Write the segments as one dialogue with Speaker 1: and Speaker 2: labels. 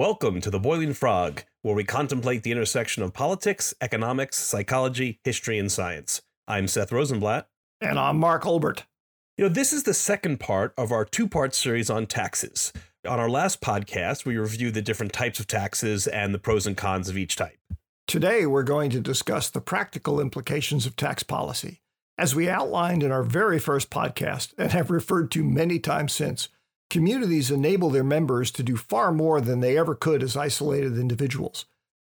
Speaker 1: Welcome to the Boiling Frog, where we contemplate the intersection of politics, economics, psychology, history, and science. I'm Seth Rosenblatt.
Speaker 2: And I'm Mark Olbert.
Speaker 1: You know, this is the second part of our two part series on taxes. On our last podcast, we reviewed the different types of taxes and the pros and cons of each type.
Speaker 2: Today, we're going to discuss the practical implications of tax policy. As we outlined in our very first podcast and have referred to many times since, Communities enable their members to do far more than they ever could as isolated individuals.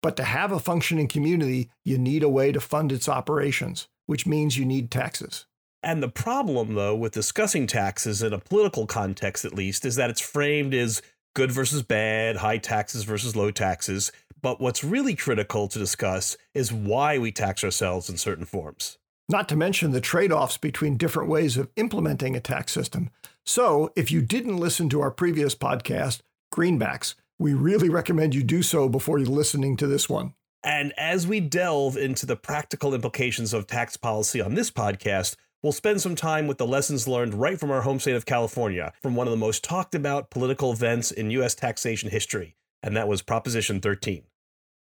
Speaker 2: But to have a functioning community, you need a way to fund its operations, which means you need taxes.
Speaker 1: And the problem, though, with discussing taxes in a political context at least, is that it's framed as good versus bad, high taxes versus low taxes. But what's really critical to discuss is why we tax ourselves in certain forms.
Speaker 2: Not to mention the trade offs between different ways of implementing a tax system, so, if you didn't listen to our previous podcast, Greenbacks, we really recommend you do so before you're listening to this one.
Speaker 1: And as we delve into the practical implications of tax policy on this podcast, we'll spend some time with the lessons learned right from our home state of California, from one of the most talked about political events in U.S. taxation history, and that was Proposition 13.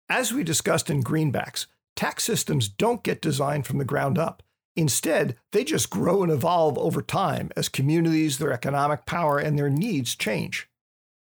Speaker 2: As we discussed in Greenbacks, tax systems don't get designed from the ground up. Instead, they just grow and evolve over time as communities, their economic power, and their needs change.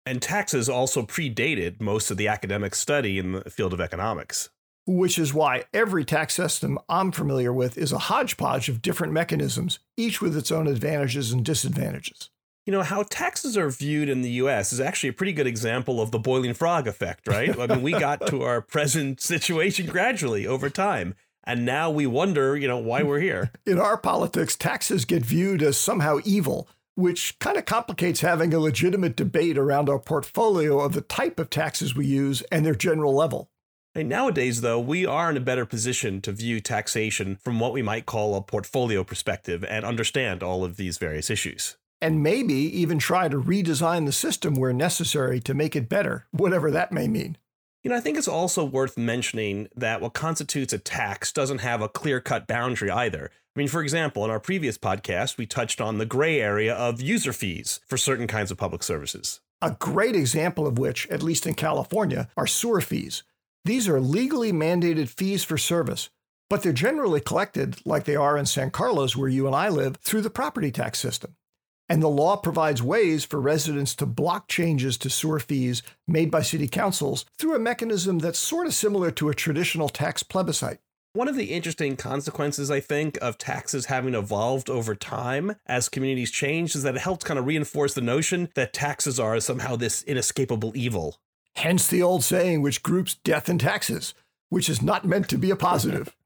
Speaker 1: And taxes also predated most of the academic study in the field of economics.
Speaker 2: Which is why every tax system I'm familiar with is a hodgepodge of different mechanisms, each with its own advantages and disadvantages.
Speaker 1: You know, how taxes are viewed in the US is actually a pretty good example of the boiling frog effect, right? I mean, we got to our present situation gradually over time. And now we wonder, you know, why we're here.
Speaker 2: In our politics, taxes get viewed as somehow evil, which kind of complicates having a legitimate debate around our portfolio of the type of taxes we use and their general level.
Speaker 1: And nowadays, though, we are in a better position to view taxation from what we might call a portfolio perspective and understand all of these various issues.
Speaker 2: And maybe even try to redesign the system where necessary to make it better, whatever that may mean.
Speaker 1: You know, I think it's also worth mentioning that what constitutes a tax doesn't have a clear cut boundary either. I mean, for example, in our previous podcast, we touched on the gray area of user fees for certain kinds of public services.
Speaker 2: A great example of which, at least in California, are sewer fees. These are legally mandated fees for service, but they're generally collected, like they are in San Carlos, where you and I live, through the property tax system. And the law provides ways for residents to block changes to sewer fees made by city councils through a mechanism that's sort of similar to a traditional tax plebiscite.
Speaker 1: One of the interesting consequences, I think, of taxes having evolved over time as communities change is that it helps kind of reinforce the notion that taxes are somehow this inescapable evil.
Speaker 2: Hence the old saying, which groups death and taxes, which is not meant to be a positive.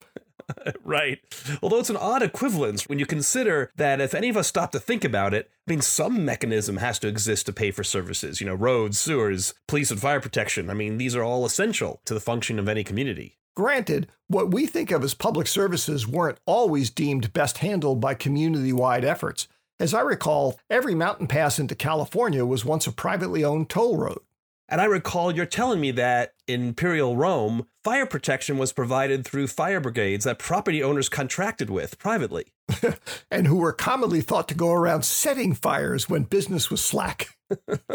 Speaker 1: right. Although it's an odd equivalence when you consider that if any of us stop to think about it, I mean, some mechanism has to exist to pay for services. You know, roads, sewers, police and fire protection. I mean, these are all essential to the function of any community.
Speaker 2: Granted, what we think of as public services weren't always deemed best handled by community wide efforts. As I recall, every mountain pass into California was once a privately owned toll road.
Speaker 1: And I recall you're telling me that in Imperial Rome, fire protection was provided through fire brigades that property owners contracted with privately.
Speaker 2: and who were commonly thought to go around setting fires when business was slack.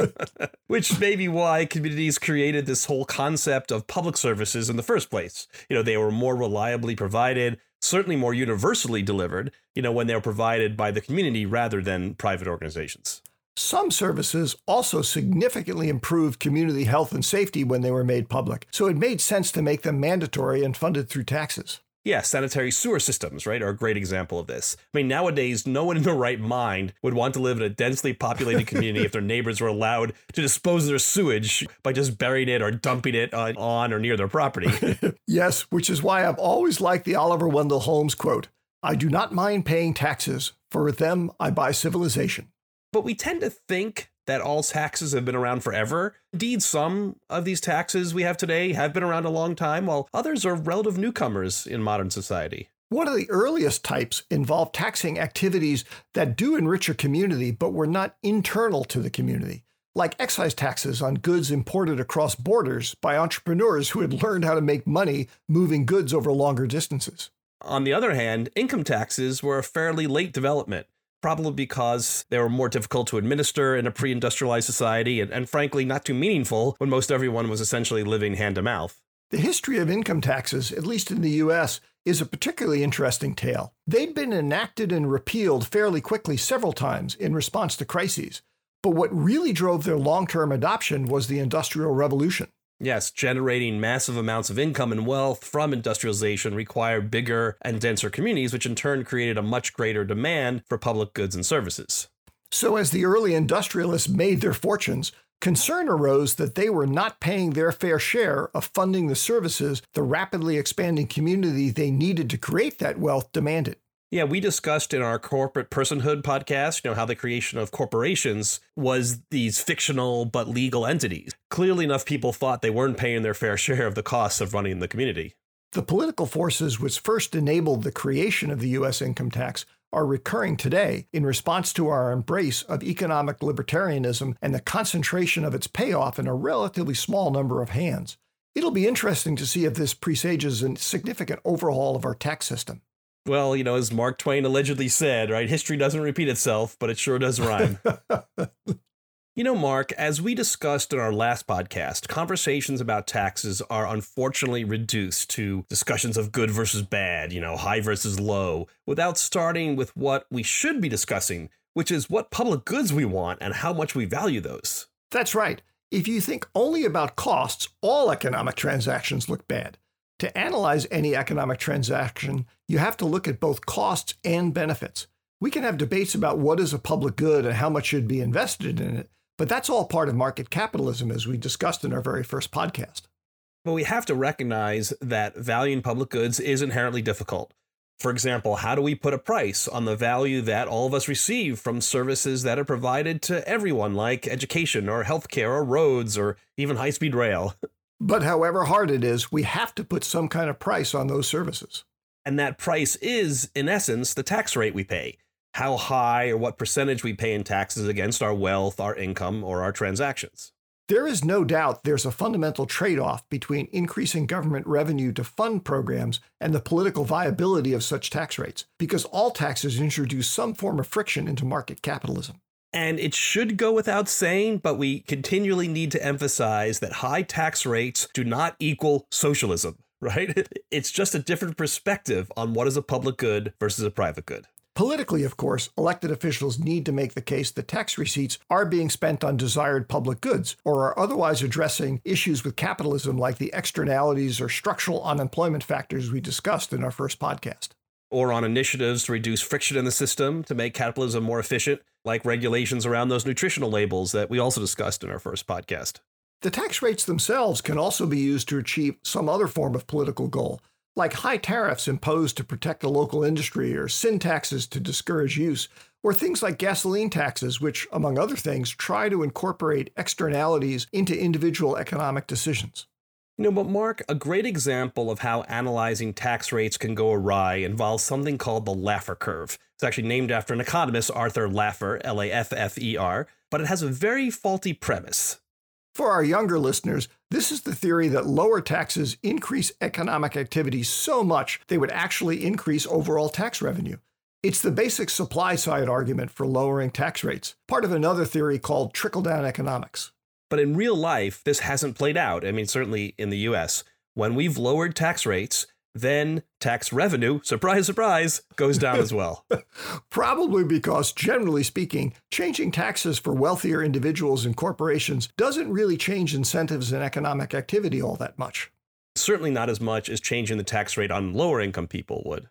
Speaker 1: Which may be why communities created this whole concept of public services in the first place. You know, they were more reliably provided, certainly more universally delivered, you know, when they were provided by the community rather than private organizations.
Speaker 2: Some services also significantly improved community health and safety when they were made public, so it made sense to make them mandatory and funded through taxes.
Speaker 1: Yeah, sanitary sewer systems, right, are a great example of this. I mean, nowadays, no one in their right mind would want to live in a densely populated community if their neighbors were allowed to dispose of their sewage by just burying it or dumping it uh, on or near their property.
Speaker 2: yes, which is why I've always liked the Oliver Wendell Holmes quote I do not mind paying taxes, for with them I buy civilization.
Speaker 1: But we tend to think that all taxes have been around forever. Indeed, some of these taxes we have today have been around a long time, while others are relative newcomers in modern society.
Speaker 2: One of the earliest types involved taxing activities that do enrich a community but were not internal to the community, like excise taxes on goods imported across borders by entrepreneurs who had learned how to make money moving goods over longer distances.
Speaker 1: On the other hand, income taxes were a fairly late development probably because they were more difficult to administer in a pre industrialized society and, and, frankly, not too meaningful when most everyone was essentially living hand to mouth.
Speaker 2: The history of income taxes, at least in the US, is a particularly interesting tale. They'd been enacted and repealed fairly quickly several times in response to crises. But what really drove their long term adoption was the Industrial Revolution.
Speaker 1: Yes, generating massive amounts of income and wealth from industrialization required bigger and denser communities, which in turn created a much greater demand for public goods and services.
Speaker 2: So, as the early industrialists made their fortunes, concern arose that they were not paying their fair share of funding the services the rapidly expanding community they needed to create that wealth demanded.
Speaker 1: Yeah, we discussed in our corporate personhood podcast, you know, how the creation of corporations was these fictional but legal entities. Clearly enough people thought they weren't paying their fair share of the costs of running the community.
Speaker 2: The political forces which first enabled the creation of the US income tax are recurring today in response to our embrace of economic libertarianism and the concentration of its payoff in a relatively small number of hands. It'll be interesting to see if this presages a significant overhaul of our tax system.
Speaker 1: Well, you know, as Mark Twain allegedly said, right? History doesn't repeat itself, but it sure does rhyme. you know, Mark, as we discussed in our last podcast, conversations about taxes are unfortunately reduced to discussions of good versus bad, you know, high versus low, without starting with what we should be discussing, which is what public goods we want and how much we value those.
Speaker 2: That's right. If you think only about costs, all economic transactions look bad. To analyze any economic transaction, you have to look at both costs and benefits. We can have debates about what is a public good and how much should be invested in it, but that's all part of market capitalism, as we discussed in our very first podcast.
Speaker 1: But we have to recognize that valuing public goods is inherently difficult. For example, how do we put a price on the value that all of us receive from services that are provided to everyone, like education or healthcare or roads or even high speed rail?
Speaker 2: But however hard it is, we have to put some kind of price on those services.
Speaker 1: And that price is, in essence, the tax rate we pay. How high or what percentage we pay in taxes against our wealth, our income, or our transactions.
Speaker 2: There is no doubt there's a fundamental trade off between increasing government revenue to fund programs and the political viability of such tax rates, because all taxes introduce some form of friction into market capitalism.
Speaker 1: And it should go without saying, but we continually need to emphasize that high tax rates do not equal socialism, right? It's just a different perspective on what is a public good versus a private good.
Speaker 2: Politically, of course, elected officials need to make the case that tax receipts are being spent on desired public goods or are otherwise addressing issues with capitalism like the externalities or structural unemployment factors we discussed in our first podcast
Speaker 1: or on initiatives to reduce friction in the system to make capitalism more efficient, like regulations around those nutritional labels that we also discussed in our first podcast.
Speaker 2: The tax rates themselves can also be used to achieve some other form of political goal, like high tariffs imposed to protect the local industry or sin taxes to discourage use, or things like gasoline taxes, which, among other things, try to incorporate externalities into individual economic decisions.
Speaker 1: You know, but Mark, a great example of how analyzing tax rates can go awry involves something called the Laffer curve. It's actually named after an economist, Arthur Laffer, L A F F E R, but it has a very faulty premise.
Speaker 2: For our younger listeners, this is the theory that lower taxes increase economic activity so much they would actually increase overall tax revenue. It's the basic supply side argument for lowering tax rates, part of another theory called trickle down economics.
Speaker 1: But in real life, this hasn't played out. I mean, certainly in the US. When we've lowered tax rates, then tax revenue, surprise, surprise, goes down as well.
Speaker 2: Probably because, generally speaking, changing taxes for wealthier individuals and corporations doesn't really change incentives and economic activity all that much.
Speaker 1: Certainly not as much as changing the tax rate on lower income people would.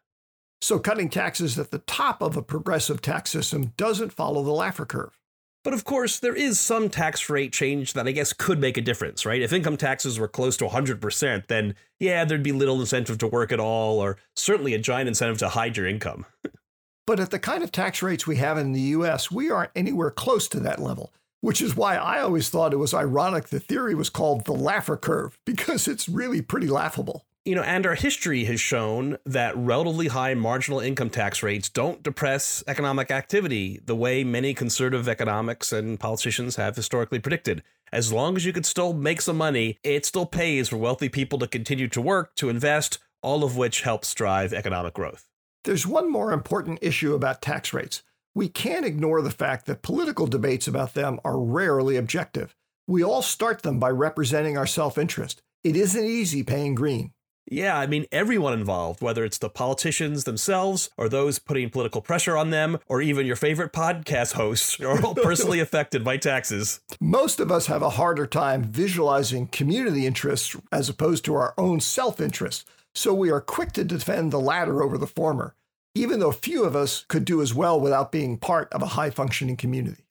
Speaker 2: So, cutting taxes at the top of a progressive tax system doesn't follow the Laffer curve.
Speaker 1: But of course, there is some tax rate change that I guess could make a difference, right? If income taxes were close to 100%, then yeah, there'd be little incentive to work at all, or certainly a giant incentive to hide your income.
Speaker 2: but at the kind of tax rates we have in the US, we aren't anywhere close to that level, which is why I always thought it was ironic the theory was called the Laffer curve, because it's really pretty laughable.
Speaker 1: You know, and our history has shown that relatively high marginal income tax rates don't depress economic activity the way many conservative economics and politicians have historically predicted. As long as you can still make some money, it still pays for wealthy people to continue to work, to invest, all of which helps drive economic growth.
Speaker 2: There's one more important issue about tax rates. we can't ignore the fact that political debates about them are rarely objective. We all start them by representing our self interest. It isn't easy paying green.
Speaker 1: Yeah, I mean, everyone involved, whether it's the politicians themselves or those putting political pressure on them, or even your favorite podcast hosts, are all personally affected by taxes.
Speaker 2: Most of us have a harder time visualizing community interests as opposed to our own self interest, so we are quick to defend the latter over the former, even though few of us could do as well without being part of a high functioning community.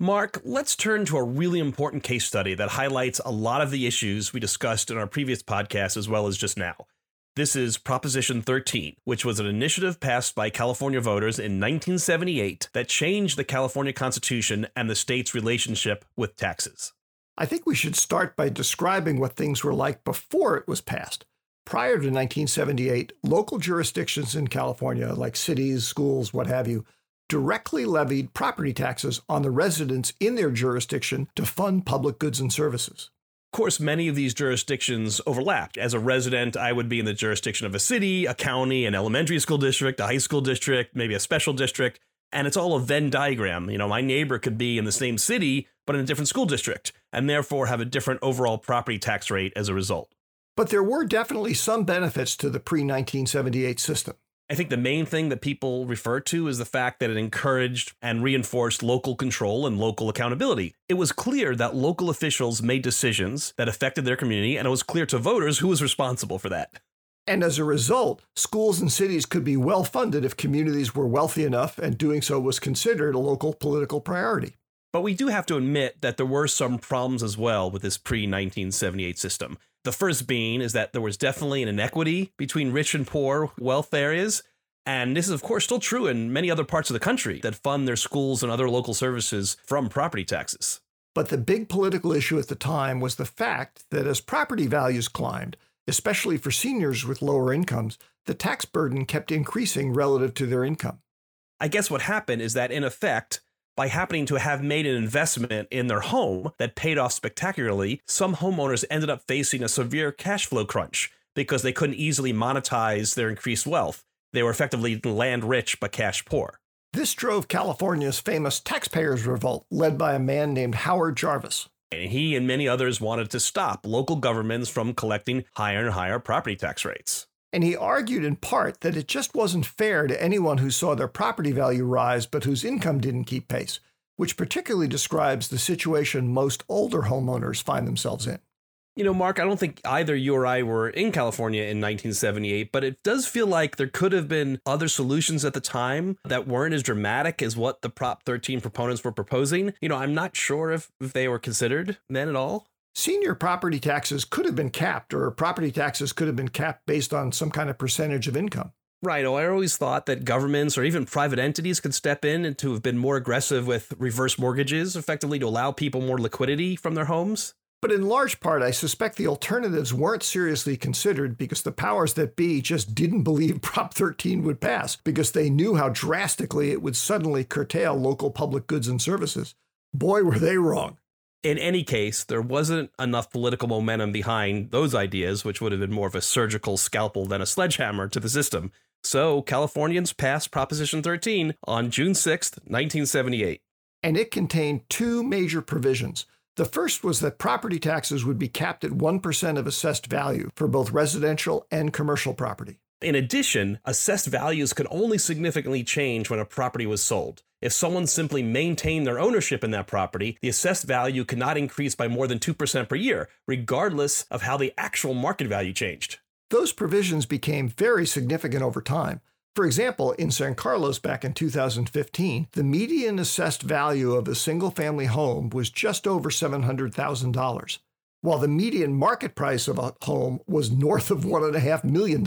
Speaker 1: Mark, let's turn to a really important case study that highlights a lot of the issues we discussed in our previous podcast as well as just now. This is Proposition 13, which was an initiative passed by California voters in 1978 that changed the California Constitution and the state's relationship with taxes.
Speaker 2: I think we should start by describing what things were like before it was passed. Prior to 1978, local jurisdictions in California, like cities, schools, what have you, directly levied property taxes on the residents in their jurisdiction to fund public goods and services.
Speaker 1: Of course, many of these jurisdictions overlapped. As a resident, I would be in the jurisdiction of a city, a county, an elementary school district, a high school district, maybe a special district, and it's all a Venn diagram. You know, my neighbor could be in the same city, but in a different school district, and therefore have a different overall property tax rate as a result.
Speaker 2: But there were definitely some benefits to the pre 1978 system.
Speaker 1: I think the main thing that people refer to is the fact that it encouraged and reinforced local control and local accountability. It was clear that local officials made decisions that affected their community, and it was clear to voters who was responsible for that.
Speaker 2: And as a result, schools and cities could be well funded if communities were wealthy enough and doing so was considered a local political priority.
Speaker 1: But we do have to admit that there were some problems as well with this pre 1978 system. The first being is that there was definitely an inequity between rich and poor wealth areas. And this is, of course, still true in many other parts of the country that fund their schools and other local services from property taxes.
Speaker 2: But the big political issue at the time was the fact that as property values climbed, especially for seniors with lower incomes, the tax burden kept increasing relative to their income.
Speaker 1: I guess what happened is that, in effect, by happening to have made an investment in their home that paid off spectacularly, some homeowners ended up facing a severe cash flow crunch because they couldn't easily monetize their increased wealth. They were effectively land rich but cash poor.
Speaker 2: This drove California's famous taxpayers' revolt, led by a man named Howard Jarvis.
Speaker 1: And he and many others wanted to stop local governments from collecting higher and higher property tax rates.
Speaker 2: And he argued in part that it just wasn't fair to anyone who saw their property value rise but whose income didn't keep pace, which particularly describes the situation most older homeowners find themselves in.
Speaker 1: You know, Mark, I don't think either you or I were in California in 1978, but it does feel like there could have been other solutions at the time that weren't as dramatic as what the Prop 13 proponents were proposing. You know, I'm not sure if, if they were considered then at all.
Speaker 2: Senior property taxes could have been capped, or property taxes could have been capped based on some kind of percentage of income.
Speaker 1: Right. Oh, I always thought that governments or even private entities could step in and to have been more aggressive with reverse mortgages, effectively to allow people more liquidity from their homes.
Speaker 2: But in large part, I suspect the alternatives weren't seriously considered because the powers that be just didn't believe Prop 13 would pass because they knew how drastically it would suddenly curtail local public goods and services. Boy, were they wrong
Speaker 1: in any case, there wasn't enough political momentum behind those ideas, which would have been more of a surgical scalpel than a sledgehammer to the system. So Californians passed Proposition 13 on June 6, 1978.
Speaker 2: And it contained two major provisions. The first was that property taxes would be capped at 1% of assessed value for both residential and commercial property.
Speaker 1: In addition, assessed values could only significantly change when a property was sold. If someone simply maintained their ownership in that property, the assessed value could not increase by more than 2% per year, regardless of how the actual market value changed.
Speaker 2: Those provisions became very significant over time. For example, in San Carlos back in 2015, the median assessed value of a single family home was just over $700,000, while the median market price of a home was north of $1.5 million.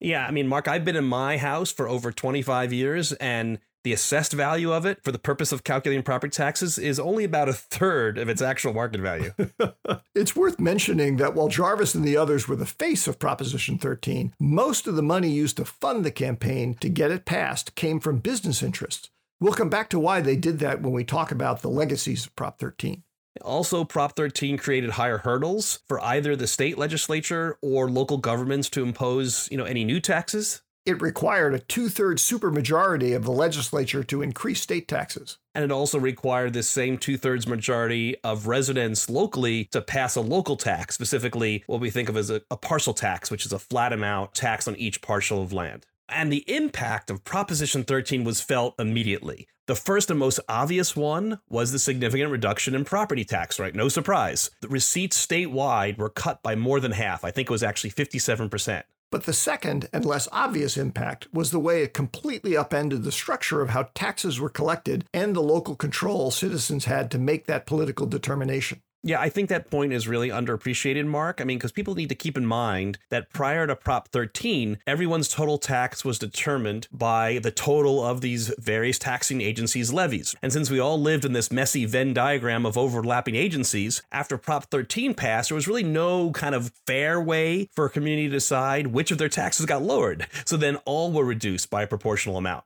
Speaker 1: Yeah, I mean, Mark, I've been in my house for over 25 years, and the assessed value of it for the purpose of calculating property taxes is only about a third of its actual market value.
Speaker 2: it's worth mentioning that while Jarvis and the others were the face of Proposition 13, most of the money used to fund the campaign to get it passed came from business interests. We'll come back to why they did that when we talk about the legacies of Prop 13.
Speaker 1: Also, Prop 13 created higher hurdles for either the state legislature or local governments to impose, you know, any new taxes.
Speaker 2: It required a two thirds supermajority of the legislature to increase state taxes.
Speaker 1: And it also required this same two thirds majority of residents locally to pass a local tax, specifically what we think of as a, a parcel tax, which is a flat amount tax on each parcel of land. And the impact of Proposition 13 was felt immediately. The first and most obvious one was the significant reduction in property tax, right? No surprise. The receipts statewide were cut by more than half. I think it was actually 57%.
Speaker 2: But the second and less obvious impact was the way it completely upended the structure of how taxes were collected and the local control citizens had to make that political determination.
Speaker 1: Yeah, I think that point is really underappreciated, Mark. I mean, because people need to keep in mind that prior to Prop 13, everyone's total tax was determined by the total of these various taxing agencies' levies. And since we all lived in this messy Venn diagram of overlapping agencies, after Prop 13 passed, there was really no kind of fair way for a community to decide which of their taxes got lowered. So then all were reduced by a proportional amount.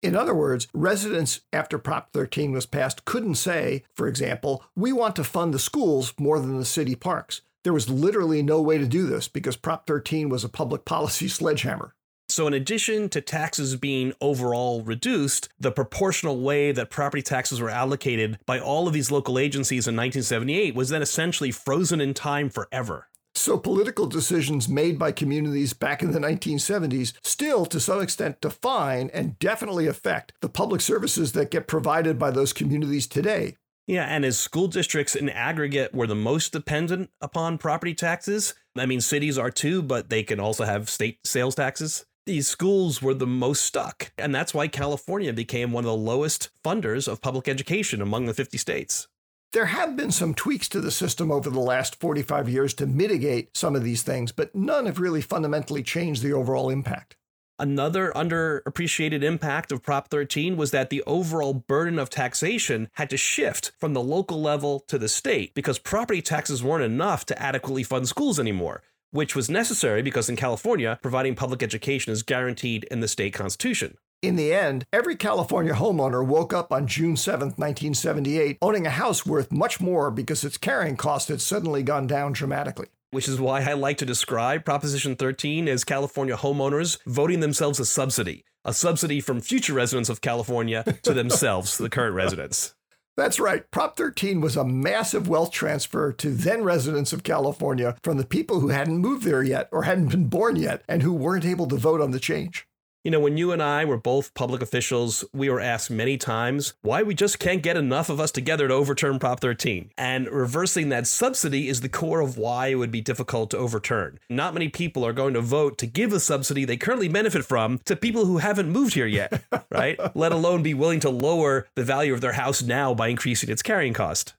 Speaker 2: In other words, residents after Prop 13 was passed couldn't say, for example, we want to fund the schools more than the city parks. There was literally no way to do this because Prop 13 was a public policy sledgehammer.
Speaker 1: So, in addition to taxes being overall reduced, the proportional way that property taxes were allocated by all of these local agencies in 1978 was then essentially frozen in time forever.
Speaker 2: So, political decisions made by communities back in the 1970s still, to some extent, define and definitely affect the public services that get provided by those communities today.
Speaker 1: Yeah, and as school districts in aggregate were the most dependent upon property taxes, I mean, cities are too, but they can also have state sales taxes. These schools were the most stuck. And that's why California became one of the lowest funders of public education among the 50 states.
Speaker 2: There have been some tweaks to the system over the last 45 years to mitigate some of these things, but none have really fundamentally changed the overall impact.
Speaker 1: Another underappreciated impact of Prop 13 was that the overall burden of taxation had to shift from the local level to the state because property taxes weren't enough to adequately fund schools anymore, which was necessary because in California, providing public education is guaranteed in the state constitution.
Speaker 2: In the end, every California homeowner woke up on June 7, 1978, owning a house worth much more because its carrying cost had suddenly gone down dramatically.
Speaker 1: Which is why I like to describe Proposition 13 as California homeowners voting themselves a subsidy, a subsidy from future residents of California to themselves, the current residents.
Speaker 2: That's right. Prop 13 was a massive wealth transfer to then residents of California from the people who hadn't moved there yet or hadn't been born yet and who weren't able to vote on the change.
Speaker 1: You know, when you and I were both public officials, we were asked many times why we just can't get enough of us together to overturn Prop 13. And reversing that subsidy is the core of why it would be difficult to overturn. Not many people are going to vote to give a subsidy they currently benefit from to people who haven't moved here yet, right? Let alone be willing to lower the value of their house now by increasing its carrying cost.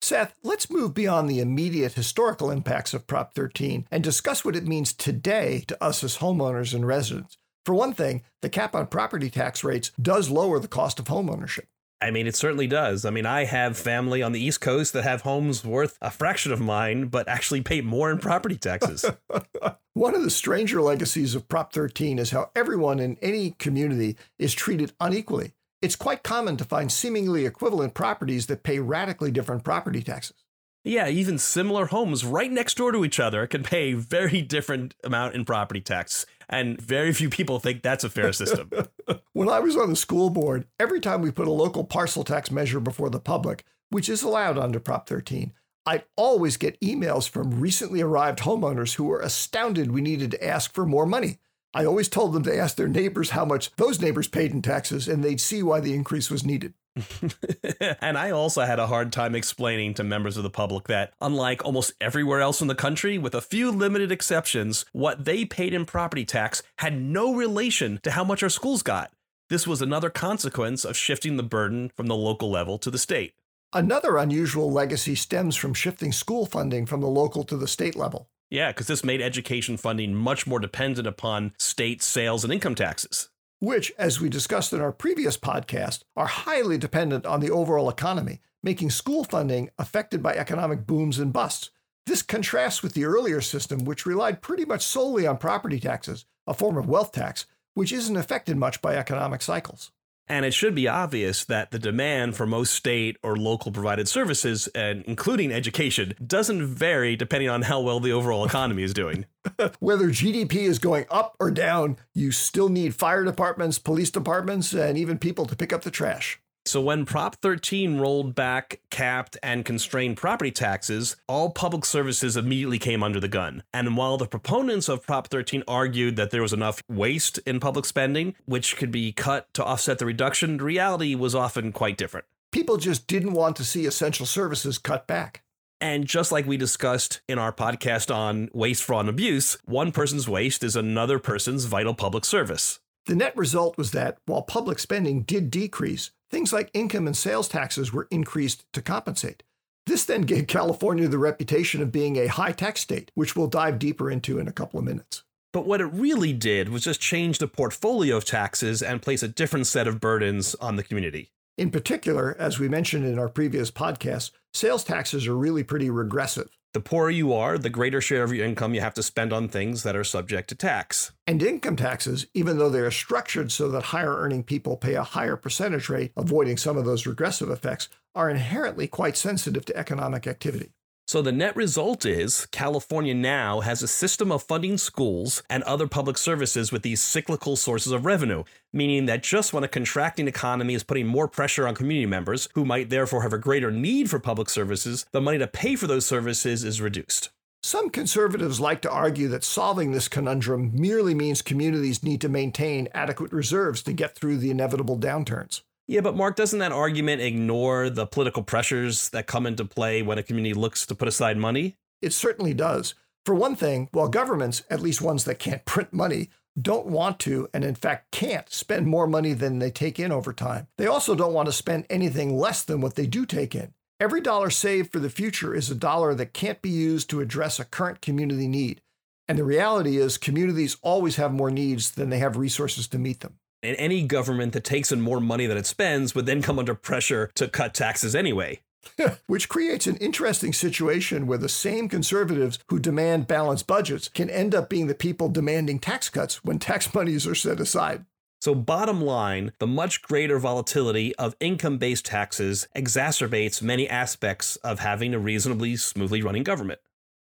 Speaker 2: Seth, let's move beyond the immediate historical impacts of Prop 13 and discuss what it means today to us as homeowners and residents. For one thing, the cap on property tax rates does lower the cost of homeownership.
Speaker 1: I mean, it certainly does. I mean, I have family on the East Coast that have homes worth a fraction of mine, but actually pay more in property taxes.
Speaker 2: One of the stranger legacies of Prop 13 is how everyone in any community is treated unequally. It's quite common to find seemingly equivalent properties that pay radically different property taxes.
Speaker 1: Yeah, even similar homes right next door to each other can pay very different amount in property tax and very few people think that's a fair system.
Speaker 2: when I was on the school board, every time we put a local parcel tax measure before the public, which is allowed under Prop 13, I'd always get emails from recently arrived homeowners who were astounded we needed to ask for more money. I always told them to ask their neighbors how much those neighbors paid in taxes, and they'd see why the increase was needed.
Speaker 1: and I also had a hard time explaining to members of the public that, unlike almost everywhere else in the country, with a few limited exceptions, what they paid in property tax had no relation to how much our schools got. This was another consequence of shifting the burden from the local level to the state.
Speaker 2: Another unusual legacy stems from shifting school funding from the local to the state level.
Speaker 1: Yeah, because this made education funding much more dependent upon state sales and income taxes
Speaker 2: which, as we discussed in our previous podcast, are highly dependent on the overall economy, making school funding affected by economic booms and busts. This contrasts with the earlier system, which relied pretty much solely on property taxes, a form of wealth tax, which isn't affected much by economic cycles.
Speaker 1: And it should be obvious that the demand for most state or local provided services, and including education, doesn't vary depending on how well the overall economy is doing.
Speaker 2: Whether GDP is going up or down, you still need fire departments, police departments, and even people to pick up the trash.
Speaker 1: So, when Prop 13 rolled back, capped, and constrained property taxes, all public services immediately came under the gun. And while the proponents of Prop 13 argued that there was enough waste in public spending, which could be cut to offset the reduction, reality was often quite different.
Speaker 2: People just didn't want to see essential services cut back.
Speaker 1: And just like we discussed in our podcast on waste, fraud, and abuse, one person's waste is another person's vital public service.
Speaker 2: The net result was that while public spending did decrease, things like income and sales taxes were increased to compensate. This then gave California the reputation of being a high tax state, which we'll dive deeper into in a couple of minutes.
Speaker 1: But what it really did was just change the portfolio of taxes and place a different set of burdens on the community.
Speaker 2: In particular, as we mentioned in our previous podcast, sales taxes are really pretty regressive.
Speaker 1: The poorer you are, the greater share of your income you have to spend on things that are subject to tax.
Speaker 2: And income taxes, even though they are structured so that higher earning people pay a higher percentage rate, avoiding some of those regressive effects, are inherently quite sensitive to economic activity.
Speaker 1: So the net result is California now has a system of funding schools and other public services with these cyclical sources of revenue, meaning that just when a contracting economy is putting more pressure on community members, who might therefore have a greater need for public services, the money to pay for those services is reduced.
Speaker 2: Some conservatives like to argue that solving this conundrum merely means communities need to maintain adequate reserves to get through the inevitable downturns.
Speaker 1: Yeah, but Mark, doesn't that argument ignore the political pressures that come into play when a community looks to put aside money?
Speaker 2: It certainly does. For one thing, while governments, at least ones that can't print money, don't want to, and in fact can't, spend more money than they take in over time, they also don't want to spend anything less than what they do take in. Every dollar saved for the future is a dollar that can't be used to address a current community need. And the reality is, communities always have more needs than they have resources to meet them.
Speaker 1: And any government that takes in more money than it spends would then come under pressure to cut taxes anyway.
Speaker 2: Which creates an interesting situation where the same conservatives who demand balanced budgets can end up being the people demanding tax cuts when tax monies are set aside.
Speaker 1: So, bottom line, the much greater volatility of income based taxes exacerbates many aspects of having a reasonably smoothly running government.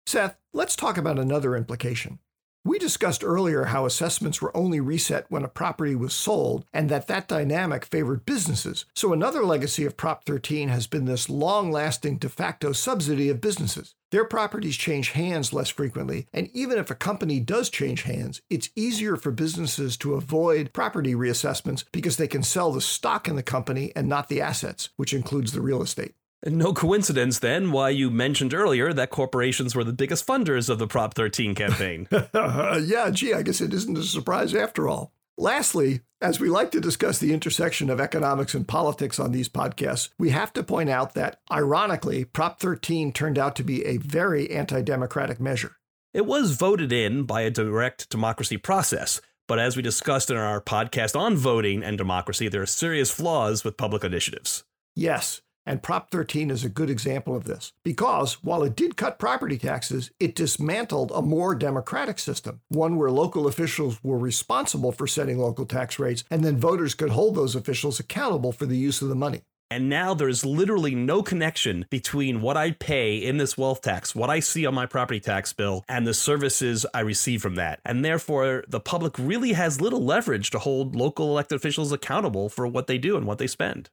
Speaker 2: Seth, let's talk about another implication. We discussed earlier how assessments were only reset when a property was sold and that that dynamic favored businesses. So another legacy of Prop 13 has been this long-lasting de facto subsidy of businesses. Their properties change hands less frequently, and even if a company does change hands, it's easier for businesses to avoid property reassessments because they can sell the stock in the company and not the assets, which includes the real estate.
Speaker 1: No coincidence, then, why you mentioned earlier that corporations were the biggest funders of the Prop 13 campaign.
Speaker 2: yeah, gee, I guess it isn't a surprise after all. Lastly, as we like to discuss the intersection of economics and politics on these podcasts, we have to point out that, ironically, Prop 13 turned out to be a very anti democratic measure.
Speaker 1: It was voted in by a direct democracy process, but as we discussed in our podcast on voting and democracy, there are serious flaws with public initiatives.
Speaker 2: Yes. And Prop 13 is a good example of this because while it did cut property taxes, it dismantled a more democratic system, one where local officials were responsible for setting local tax rates, and then voters could hold those officials accountable for the use of the money.
Speaker 1: And now there's literally no connection between what I pay in this wealth tax, what I see on my property tax bill, and the services I receive from that. And therefore, the public really has little leverage to hold local elected officials accountable for what they do and what they spend.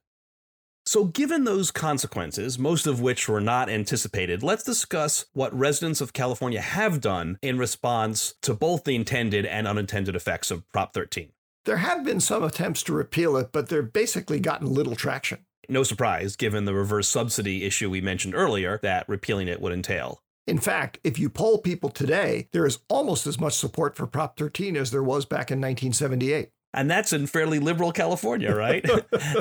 Speaker 1: So, given those consequences, most of which were not anticipated, let's discuss what residents of California have done in response to both the intended and unintended effects of Prop 13.
Speaker 2: There have been some attempts to repeal it, but they've basically gotten little traction.
Speaker 1: No surprise, given the reverse subsidy issue we mentioned earlier that repealing it would entail.
Speaker 2: In fact, if you poll people today, there is almost as much support for Prop 13 as there was back in 1978.
Speaker 1: And that's in fairly liberal California, right?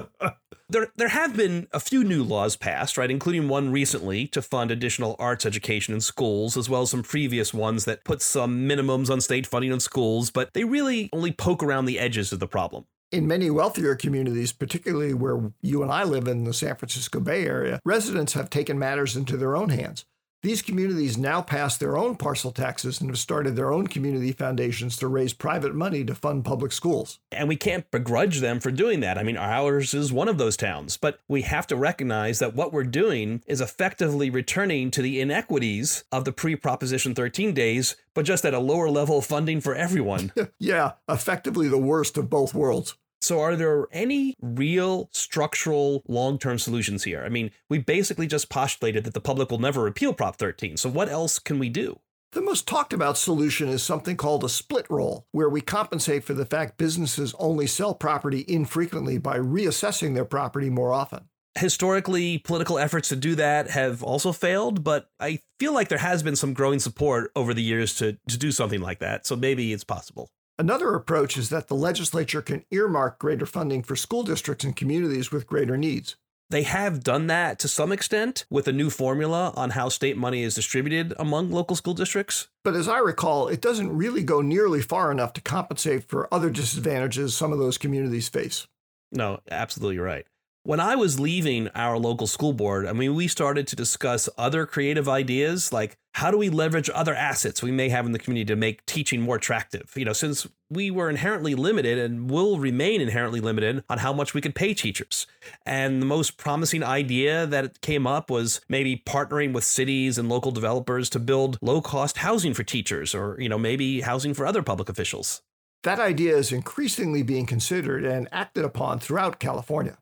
Speaker 1: there, there have been a few new laws passed, right, including one recently to fund additional arts education in schools, as well as some previous ones that put some minimums on state funding in schools, but they really only poke around the edges of the problem.
Speaker 2: In many wealthier communities, particularly where you and I live in the San Francisco Bay Area, residents have taken matters into their own hands. These communities now pass their own parcel taxes and have started their own community foundations to raise private money to fund public schools.
Speaker 1: And we can't begrudge them for doing that. I mean, ours is one of those towns, but we have to recognize that what we're doing is effectively returning to the inequities of the pre Proposition 13 days, but just at a lower level of funding for everyone.
Speaker 2: yeah, effectively the worst of both worlds.
Speaker 1: So, are there any real structural long term solutions here? I mean, we basically just postulated that the public will never repeal Prop 13. So, what else can we do?
Speaker 2: The most talked about solution is something called a split roll, where we compensate for the fact businesses only sell property infrequently by reassessing their property more often.
Speaker 1: Historically, political efforts to do that have also failed, but I feel like there has been some growing support over the years to, to do something like that. So maybe it's possible.
Speaker 2: Another approach is that the legislature can earmark greater funding for school districts and communities with greater needs.
Speaker 1: They have done that to some extent with a new formula on how state money is distributed among local school districts.
Speaker 2: But as I recall, it doesn't really go nearly far enough to compensate for other disadvantages some of those communities face.
Speaker 1: No, absolutely right. When I was leaving our local school board, I mean, we started to discuss other creative ideas like how do we leverage other assets we may have in the community to make teaching more attractive? You know, since we were inherently limited and will remain inherently limited on how much we could pay teachers. And the most promising idea that came up was maybe partnering with cities and local developers to build low cost housing for teachers or, you know, maybe housing for other public officials.
Speaker 2: That idea is increasingly being considered and acted upon throughout California.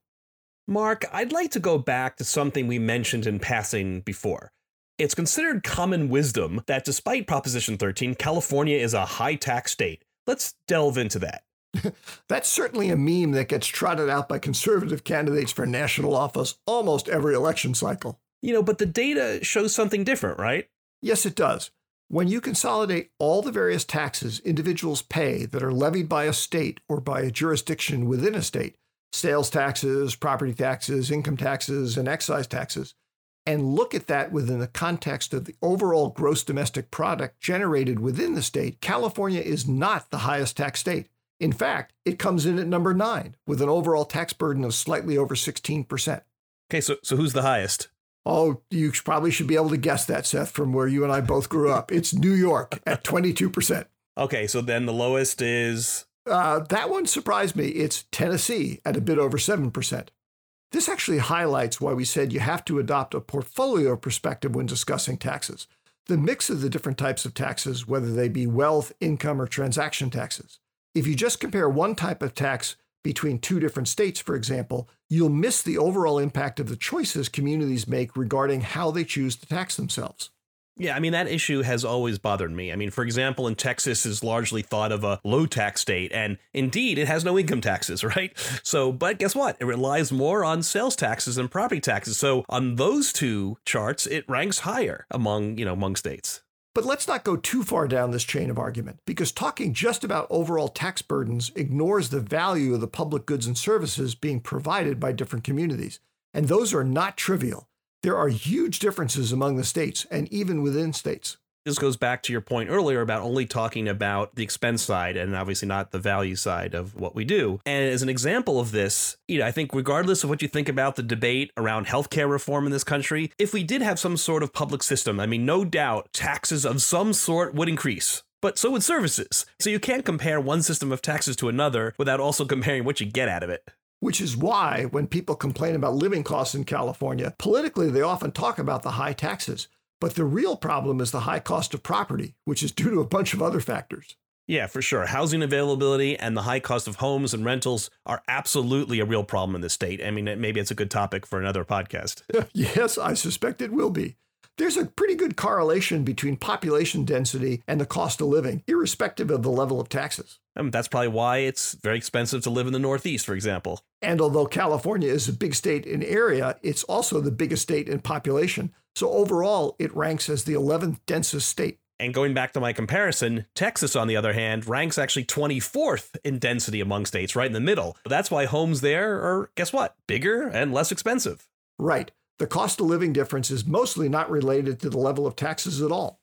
Speaker 1: Mark, I'd like to go back to something we mentioned in passing before. It's considered common wisdom that despite Proposition 13, California is a high tax state. Let's delve into that.
Speaker 2: That's certainly a meme that gets trotted out by conservative candidates for national office almost every election cycle.
Speaker 1: You know, but the data shows something different, right?
Speaker 2: Yes, it does. When you consolidate all the various taxes individuals pay that are levied by a state or by a jurisdiction within a state, sales taxes, property taxes, income taxes, and excise taxes, and look at that within the context of the overall gross domestic product generated within the state, California is not the highest tax state. In fact, it comes in at number nine with an overall tax burden of slightly over 16%.
Speaker 1: Okay, so, so who's the highest?
Speaker 2: Oh, you probably should be able to guess that, Seth, from where you and I both grew up. It's New York at 22%.
Speaker 1: Okay, so then the lowest is
Speaker 2: uh, that one surprised me. It's Tennessee at a bit over 7%. This actually highlights why we said you have to adopt a portfolio perspective when discussing taxes. The mix of the different types of taxes, whether they be wealth, income, or transaction taxes. If you just compare one type of tax between two different states, for example, you'll miss the overall impact of the choices communities make regarding how they choose to tax themselves.
Speaker 1: Yeah, I mean, that issue has always bothered me. I mean, for example, in Texas is largely thought of a low tax state, and indeed it has no income taxes, right? So, but guess what? It relies more on sales taxes and property taxes. So on those two charts, it ranks higher among, you know, among states.
Speaker 2: But let's not go too far down this chain of argument, because talking just about overall tax burdens ignores the value of the public goods and services being provided by different communities. And those are not trivial. There are huge differences among the states and even within states.
Speaker 1: This goes back to your point earlier about only talking about the expense side and obviously not the value side of what we do. And as an example of this, you know, I think regardless of what you think about the debate around healthcare reform in this country, if we did have some sort of public system, I mean, no doubt taxes of some sort would increase but so would services. So you can't compare one system of taxes to another without also comparing what you get out of it.
Speaker 2: Which is why, when people complain about living costs in California, politically they often talk about the high taxes. But the real problem is the high cost of property, which is due to a bunch of other factors.
Speaker 1: Yeah, for sure. Housing availability and the high cost of homes and rentals are absolutely a real problem in the state. I mean, maybe it's a good topic for another podcast.
Speaker 2: yes, I suspect it will be. There's a pretty good correlation between population density and the cost of living, irrespective of the level of taxes.
Speaker 1: Um, that's probably why it's very expensive to live in the Northeast, for example.
Speaker 2: And although California is a big state in area, it's also the biggest state in population. So overall, it ranks as the 11th densest state.
Speaker 1: And going back to my comparison, Texas, on the other hand, ranks actually 24th in density among states, right in the middle. That's why homes there are, guess what, bigger and less expensive.
Speaker 2: Right. The cost of living difference is mostly not related to the level of taxes at all.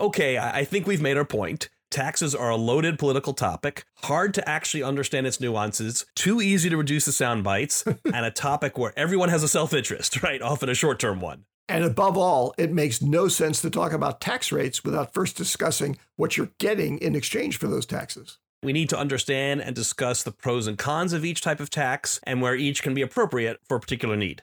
Speaker 1: Okay, I think we've made our point. Taxes are a loaded political topic, hard to actually understand its nuances, too easy to reduce to sound bites, and a topic where everyone has a self interest, right? Often a short term one.
Speaker 2: And above all, it makes no sense to talk about tax rates without first discussing what you're getting in exchange for those taxes.
Speaker 1: We need to understand and discuss the pros and cons of each type of tax and where each can be appropriate for a particular need.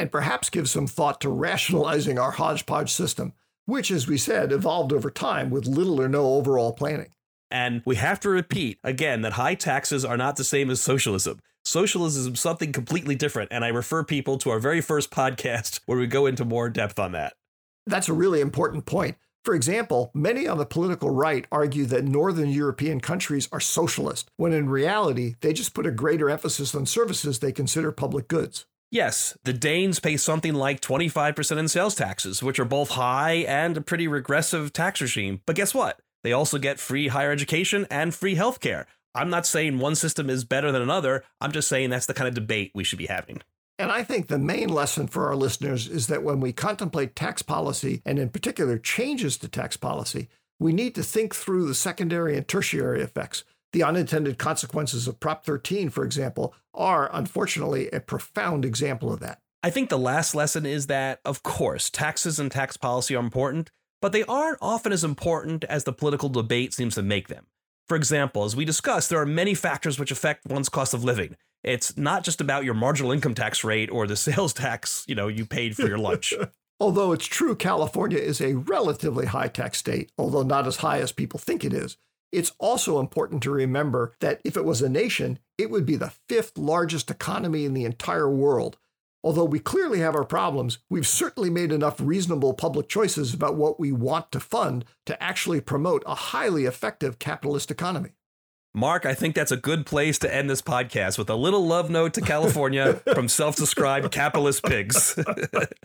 Speaker 2: And perhaps give some thought to rationalizing our hodgepodge system, which, as we said, evolved over time with little or no overall planning.
Speaker 1: And we have to repeat again that high taxes are not the same as socialism. Socialism is something completely different, and I refer people to our very first podcast where we go into more depth on that.
Speaker 2: That's a really important point. For example, many on the political right argue that Northern European countries are socialist, when in reality, they just put a greater emphasis on services they consider public goods.
Speaker 1: Yes, the Danes pay something like 25% in sales taxes, which are both high and a pretty regressive tax regime. But guess what? They also get free higher education and free healthcare. I'm not saying one system is better than another. I'm just saying that's the kind of debate we should be having.
Speaker 2: And I think the main lesson for our listeners is that when we contemplate tax policy, and in particular changes to tax policy, we need to think through the secondary and tertiary effects. The unintended consequences of Prop 13, for example, are unfortunately a profound example of that.
Speaker 1: I think the last lesson is that, of course, taxes and tax policy are important, but they aren't often as important as the political debate seems to make them. For example, as we discussed, there are many factors which affect one's cost of living. It's not just about your marginal income tax rate or the sales tax, you know, you paid for your lunch.
Speaker 2: although it's true California is a relatively high tax state, although not as high as people think it is, it's also important to remember that if it was a nation, it would be the fifth largest economy in the entire world. Although we clearly have our problems, we've certainly made enough reasonable public choices about what we want to fund to actually promote a highly effective capitalist economy.
Speaker 1: Mark, I think that's a good place to end this podcast with a little love note to California from self described capitalist pigs.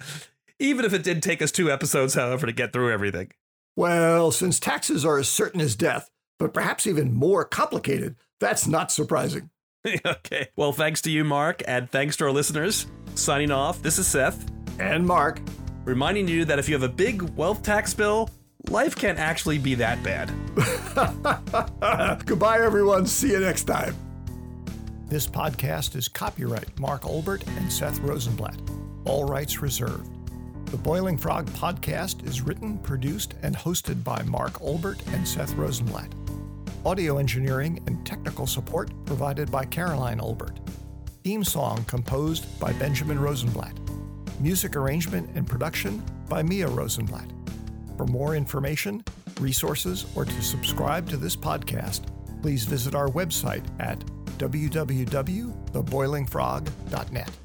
Speaker 1: Even if it did take us two episodes, however, to get through everything.
Speaker 2: Well, since taxes are as certain as death, but perhaps even more complicated, that's not surprising.
Speaker 1: okay. Well, thanks to you, Mark, and thanks to our listeners. Signing off, this is Seth.
Speaker 2: And Mark.
Speaker 1: Reminding you that if you have a big wealth tax bill, life can't actually be that bad.
Speaker 2: Goodbye, everyone. See you next time. This podcast is copyright Mark Olbert and Seth Rosenblatt. All rights reserved. The Boiling Frog podcast is written, produced, and hosted by Mark Olbert and Seth Rosenblatt. Audio engineering and technical support provided by Caroline Olbert. Theme song composed by Benjamin Rosenblatt. Music arrangement and production by Mia Rosenblatt. For more information, resources, or to subscribe to this podcast, please visit our website at www.theboilingfrog.net.